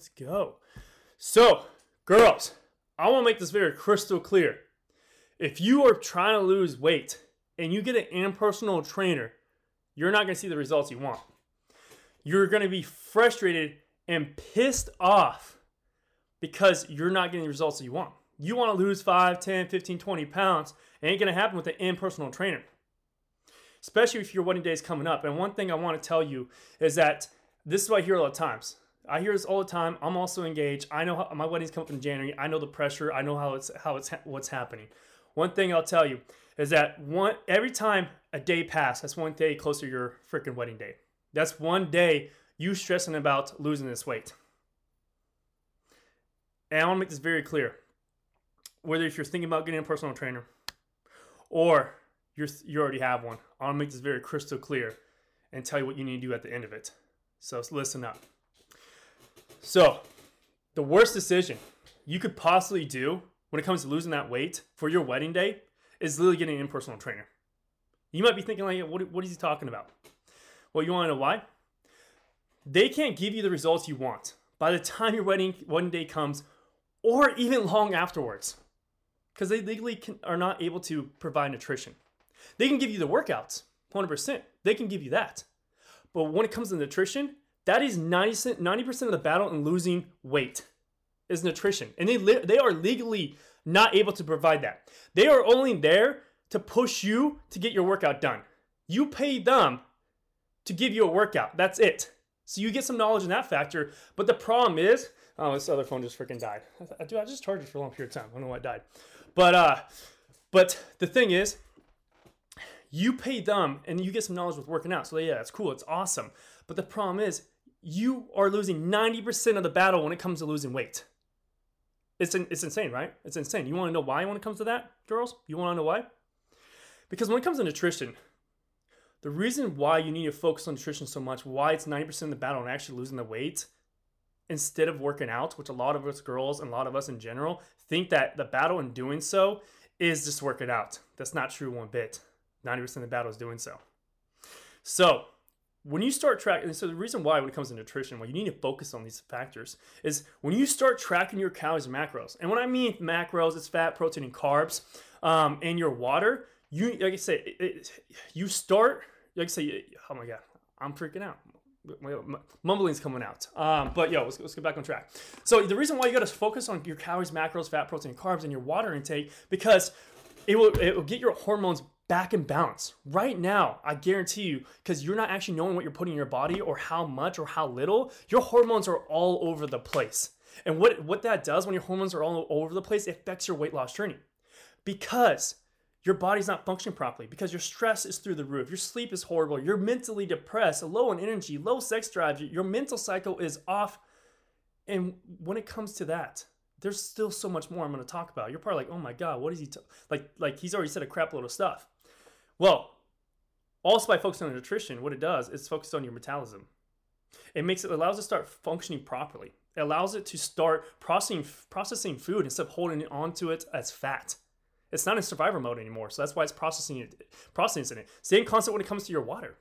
Let's go. So, girls, I want to make this very crystal clear. If you are trying to lose weight and you get an impersonal trainer, you're not going to see the results you want. You're going to be frustrated and pissed off because you're not getting the results that you want. You want to lose 5, 10, 15, 20 pounds. It ain't going to happen with an impersonal trainer, especially if your wedding day is coming up. And one thing I want to tell you is that this is what I hear a lot of times. I hear this all the time. I'm also engaged. I know how, my wedding's coming up in January. I know the pressure. I know how it's how it's what's happening. One thing I'll tell you is that one every time a day passes, that's one day closer to your freaking wedding day. That's one day you stressing about losing this weight. And I want to make this very clear. Whether if you're thinking about getting a personal trainer or you're, you already have one, I want to make this very crystal clear and tell you what you need to do at the end of it. So listen up. So, the worst decision you could possibly do when it comes to losing that weight for your wedding day is literally getting an impersonal trainer. You might be thinking, like, what, what is he talking about? Well, you want to know why? They can't give you the results you want by the time your wedding wedding day comes, or even long afterwards, because they legally can, are not able to provide nutrition. They can give you the workouts, 100%. They can give you that. But when it comes to nutrition, that is 90 percent of the battle in losing weight is nutrition, and they they are legally not able to provide that. They are only there to push you to get your workout done. You pay them to give you a workout. That's it. So you get some knowledge in that factor. But the problem is, oh, this other phone just freaking died. I, do. I just charged it for a long period of time. I don't know why it died. But uh, but the thing is, you pay them and you get some knowledge with working out. So yeah, it's cool. It's awesome. But the problem is, you are losing 90% of the battle when it comes to losing weight. It's, it's insane, right? It's insane. You want to know why when it comes to that, girls? You want to know why? Because when it comes to nutrition, the reason why you need to focus on nutrition so much, why it's 90% of the battle and actually losing the weight instead of working out, which a lot of us girls and a lot of us in general think that the battle in doing so is just working out. That's not true one bit. 90% of the battle is doing so. So, when you start tracking, so the reason why when it comes to nutrition, why you need to focus on these factors is when you start tracking your calories and macros. And when I mean macros, it's fat, protein, and carbs, um, and your water. You like I say, it, it, you start like I say, oh my god, I'm freaking out. Mumbling's coming out. Um, but yo, let's, let's get back on track. So the reason why you got to focus on your calories, macros, fat, protein, carbs, and your water intake because it will it will get your hormones back and balance. Right now, I guarantee you, because you're not actually knowing what you're putting in your body or how much or how little, your hormones are all over the place. And what, what that does when your hormones are all over the place, it affects your weight loss journey. Because your body's not functioning properly, because your stress is through the roof, your sleep is horrible, you're mentally depressed, low in energy, low sex drive, your mental cycle is off. And when it comes to that, there's still so much more I'm going to talk about. You're probably like, "Oh my god, what is he t-? like like he's already said a crap load of stuff." Well, also by focusing on nutrition, what it does is focus on your metabolism. It makes it allows it to start functioning properly. It allows it to start processing processing food instead of holding it onto it as fat. It's not in survivor mode anymore, so that's why it's processing it, processing it. Same concept when it comes to your water.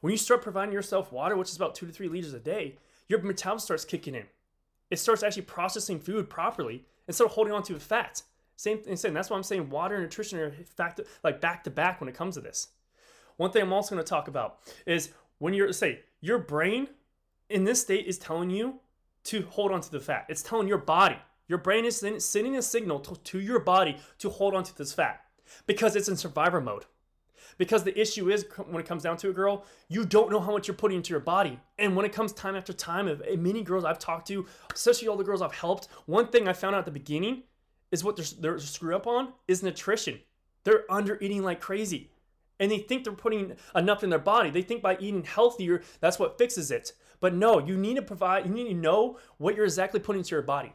When you start providing yourself water, which is about two to three liters a day, your metabolism starts kicking in. It starts actually processing food properly instead of holding on to fat. Same thing. That's why I'm saying water and nutrition are fact, like back to back when it comes to this. One thing I'm also going to talk about is when you're say your brain in this state is telling you to hold on to the fat. It's telling your body. Your brain is sending a signal to, to your body to hold on to this fat because it's in survivor mode. Because the issue is when it comes down to a girl, you don't know how much you're putting into your body. And when it comes time after time, of eh, many girls I've talked to, especially all the girls I've helped, one thing I found out at the beginning is what they're, they're up on is nutrition. They're under eating like crazy. And they think they're putting enough in their body. They think by eating healthier, that's what fixes it. But no, you need to provide, you need to know what you're exactly putting into your body.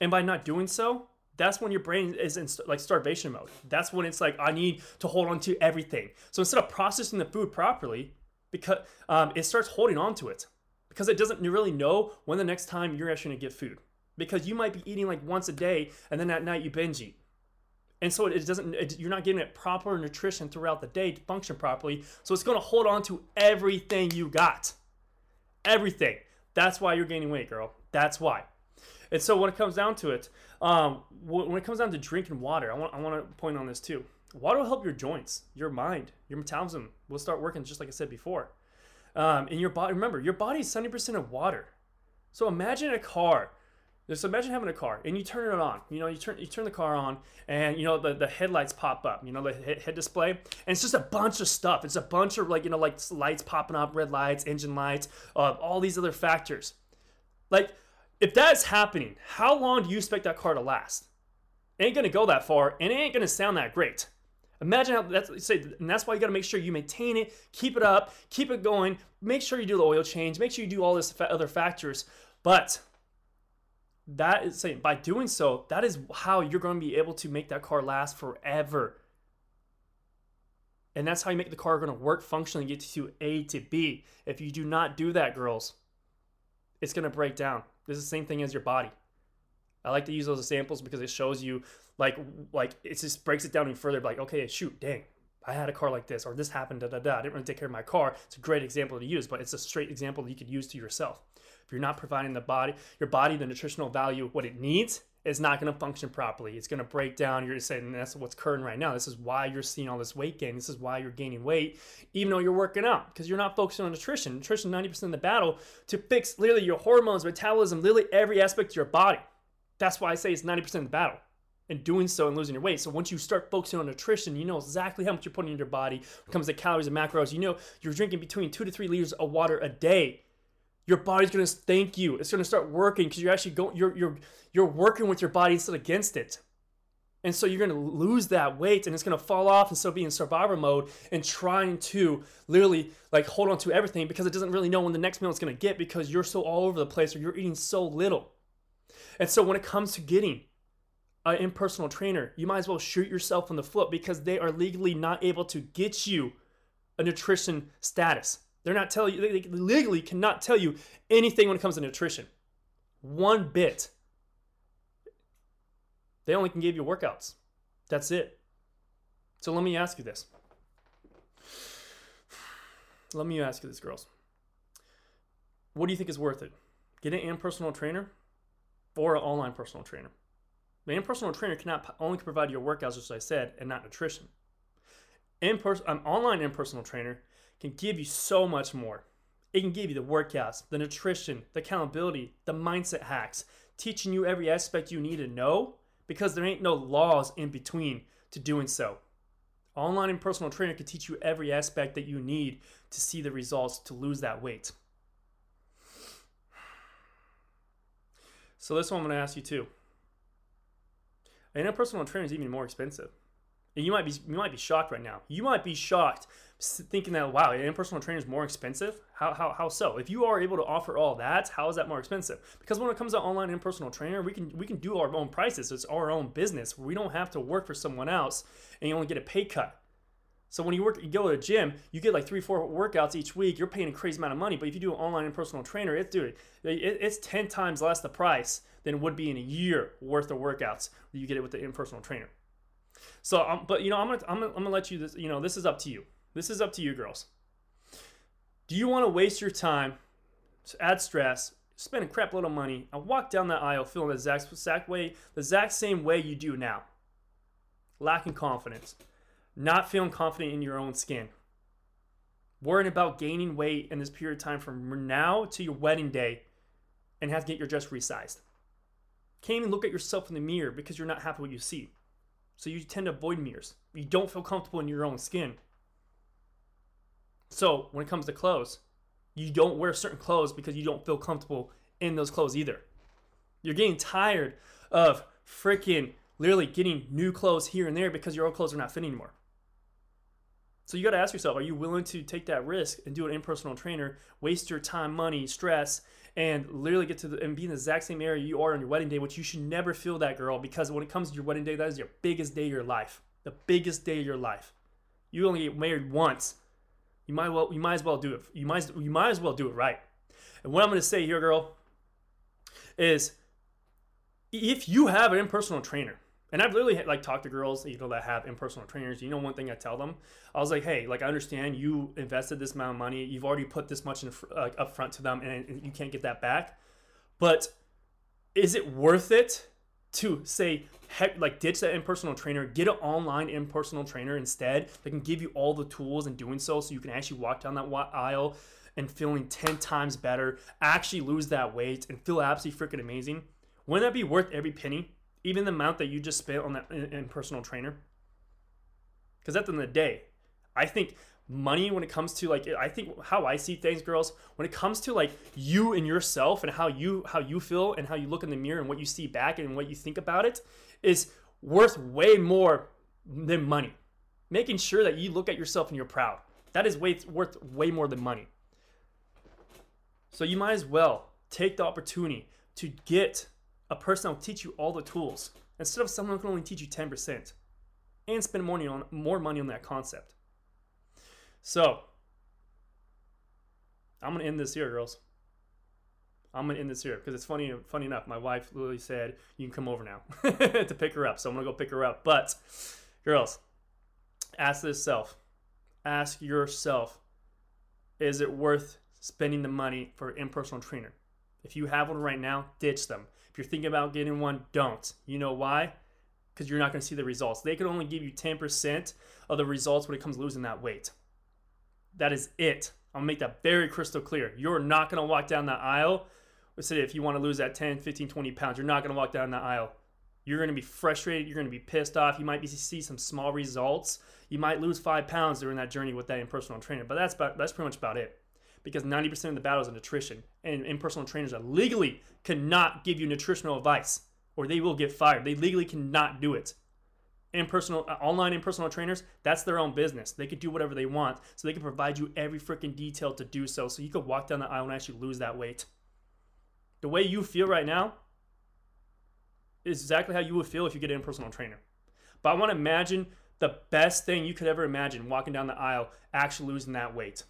And by not doing so, that's when your brain is in like starvation mode. That's when it's like, I need to hold on to everything. So instead of processing the food properly, because um, it starts holding on to it because it doesn't really know when the next time you're actually to get food because you might be eating like once a day and then at night you binge eat. And so it doesn't, it, you're not getting it proper nutrition throughout the day to function properly. So it's going to hold on to everything you got. Everything. That's why you're gaining weight, girl. That's why. And so when it comes down to it, um, when it comes down to drinking water, I want I want to point on this too. Water will help your joints, your mind, your metabolism will start working just like I said before. Um, and your body, remember, your body is 70% of water. So imagine a car. Just imagine having a car and you turn it on. You know, you turn you turn the car on and you know the, the headlights pop up. You know the head display and it's just a bunch of stuff. It's a bunch of like you know like lights popping up, red lights, engine lights, uh, all these other factors. Like if that's happening, how long do you expect that car to last? It ain't gonna go that far, and it ain't gonna sound that great. Imagine how that's say, and that's why you got to make sure you maintain it, keep it up, keep it going. Make sure you do the oil change. Make sure you do all this other factors. But that is saying by doing so, that is how you're going to be able to make that car last forever. And that's how you make the car going to work functionally, get to A to B. If you do not do that, girls, it's going to break down. This is the same thing as your body. I like to use those examples because it shows you like like it just breaks it down even further. Like okay, shoot, dang, I had a car like this, or this happened, da da da. I didn't really take care of my car. It's a great example to use, but it's a straight example that you could use to yourself. If you're not providing the body, your body, the nutritional value, what it needs, is not going to function properly. It's going to break down. You're just saying that's what's occurring right now. This is why you're seeing all this weight gain. This is why you're gaining weight, even though you're working out, because you're not focusing on nutrition. Nutrition, 90% of the battle to fix literally your hormones, metabolism, literally every aspect of your body. That's why I say it's 90% of the battle and doing so and losing your weight. So once you start focusing on nutrition, you know exactly how much you're putting in your body. When it comes to calories and macros, you know you're drinking between two to three liters of water a day. Your body's gonna thank you. It's gonna start working because you're actually going you're you're you're working with your body instead of against it. And so you're gonna lose that weight and it's gonna fall off and still be in survivor mode and trying to literally like hold on to everything because it doesn't really know when the next meal it's gonna get because you're so all over the place or you're eating so little. And so when it comes to getting an impersonal trainer, you might as well shoot yourself in the foot because they are legally not able to get you a nutrition status. They're not telling you, they legally cannot tell you anything when it comes to nutrition. One bit. They only can give you workouts. That's it. So let me ask you this. Let me ask you this, girls. What do you think is worth it? Getting an impersonal trainer or an online personal trainer? The in-personal trainer cannot only provide your workouts, as I said, and not nutrition. In person, an online in-personal trainer can give you so much more. It can give you the workouts, the nutrition, the accountability, the mindset hacks, teaching you every aspect you need to know because there ain't no laws in between to doing so. Online and personal trainer can teach you every aspect that you need to see the results to lose that weight. So this one I'm to ask you too. And a personal trainer is even more expensive. And you might be you might be shocked right now. You might be shocked thinking that wow, an personal trainer is more expensive. How, how how so? If you are able to offer all that, how is that more expensive? Because when it comes to online and personal trainer, we can we can do our own prices. It's our own business. We don't have to work for someone else, and you only get a pay cut. So when you work, you go to a gym, you get like three, four workouts each week. You're paying a crazy amount of money. But if you do an online and personal trainer, it's dude, it, it's ten times less the price than it would be in a year worth of workouts you get it with the impersonal trainer. So, um, but you know, I'm gonna, I'm gonna, I'm gonna let you this. You know, this is up to you. This is up to you, girls. Do you want to waste your time, add stress, spend a crap load of money, and walk down that aisle feeling the exact, exact way, the exact same way you do now, lacking confidence, not feeling confident in your own skin, worrying about gaining weight in this period of time from now to your wedding day, and have to get your dress resized? Can't even look at yourself in the mirror because you're not happy with what you see. So you tend to avoid mirrors. You don't feel comfortable in your own skin. So when it comes to clothes, you don't wear certain clothes because you don't feel comfortable in those clothes either. You're getting tired of freaking literally getting new clothes here and there because your old clothes are not fitting anymore. So you got to ask yourself, are you willing to take that risk and do an impersonal trainer, waste your time, money, stress, and literally get to the, and be in the exact same area you are on your wedding day, which you should never feel that girl because when it comes to your wedding day, that is your biggest day of your life. The biggest day of your life. You only get married once. You might well you might as well do it. You might you might as well do it right. And what I'm gonna say here, girl, is if you have an impersonal trainer, And I've literally like talked to girls, you know, that have impersonal trainers. You know, one thing I tell them, I was like, hey, like I understand you invested this amount of money, you've already put this much in like up front to them, and you can't get that back. But is it worth it to say heck like ditch that impersonal trainer get an online impersonal trainer instead that can give you all the tools in doing so so you can actually walk down that aisle and feeling 10 times better actually lose that weight and feel absolutely freaking amazing. Wouldn't that be worth every penny? Even the amount that you just spent on that impersonal trainer? Because at the end of the day i think money when it comes to like I think how I see things girls when it comes to like you and yourself and how you how you feel and how you look in the mirror and what you see back and what you think about it is worth way more than money. Making sure that you look at yourself and you're proud. That is way worth way more than money. So you might as well take the opportunity to get a person that will teach you all the tools instead of someone who can only teach you 10% and spend money on more money on that concept so, I'm gonna end this here, girls. I'm gonna end this here because it's funny. Funny enough, my wife literally said you can come over now to pick her up. So I'm gonna go pick her up. But, girls, ask this self. Ask yourself: Is it worth spending the money for an impersonal trainer? If you have one right now, ditch them. If you're thinking about getting one, don't. You know why? Because you're not going to see the results. They can only give you 10% of the results when it comes to losing that weight. That is it. I'll make that very crystal clear. You're not going to walk down that aisle. Let's say if you want to lose that 10, 15, 20 pounds, you're not going to walk down that aisle. You're going to be frustrated. You're going to be pissed off. You might be see some small results. You might lose five pounds during that journey with that impersonal trainer. But that's about, that's pretty much about it. Because 90% of the battle is nutrition, and impersonal trainers that legally cannot give you nutritional advice, or they will get fired. They legally cannot do it impersonal uh, online impersonal trainers that's their own business. They could do whatever they want so they can provide you every freaking detail to do so. So you could walk down the aisle and actually lose that weight. The way you feel right now is exactly how you would feel if you get an impersonal trainer. But i want to imagine the best thing you could ever imagine walking down the aisle actually losing that weight.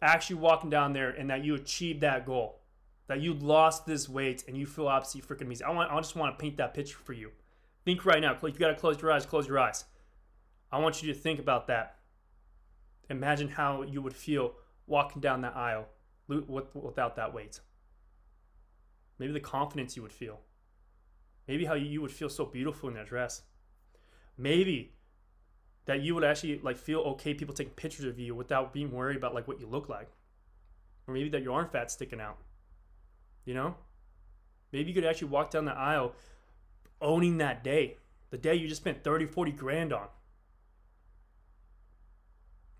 Actually walking down there and that you achieved that goal that you lost this weight and you feel absolutely freaking amazing. I want i just want to paint that picture for you Think right now. You got to close your eyes. Close your eyes. I want you to think about that. Imagine how you would feel walking down that aisle without that weight. Maybe the confidence you would feel. Maybe how you would feel so beautiful in that dress. Maybe that you would actually like feel okay people taking pictures of you without being worried about like what you look like. Or maybe that your arm fat's sticking out. You know? Maybe you could actually walk down the aisle owning that day, the day you just spent 30, 40 grand on.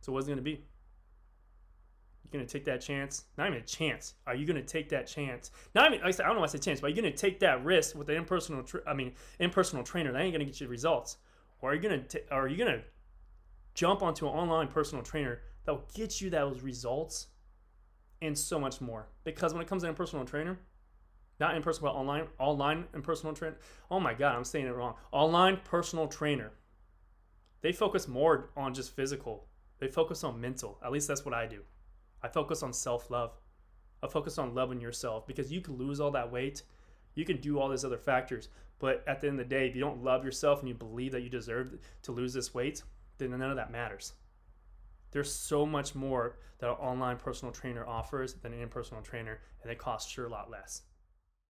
So what's it to be? You're going to take that chance? Not even a chance. Are you to take that chance? Not even, like I, said, I don't know why I said chance, but are you to take that risk with an impersonal, tra- I mean, impersonal trainer? That ain't to get you results. Or are you going to, are you to jump onto an online personal trainer that will get you those results and so much more? Because when it comes to an impersonal trainer, not in person, but online, online and personal trainer. Oh my God, I'm saying it wrong. Online personal trainer. They focus more on just physical. They focus on mental. At least that's what I do. I focus on self love. I focus on loving yourself because you can lose all that weight. You can do all these other factors. But at the end of the day, if you don't love yourself and you believe that you deserve to lose this weight, then none of that matters. There's so much more that an online personal trainer offers than an in personal trainer, and it costs sure a lot less.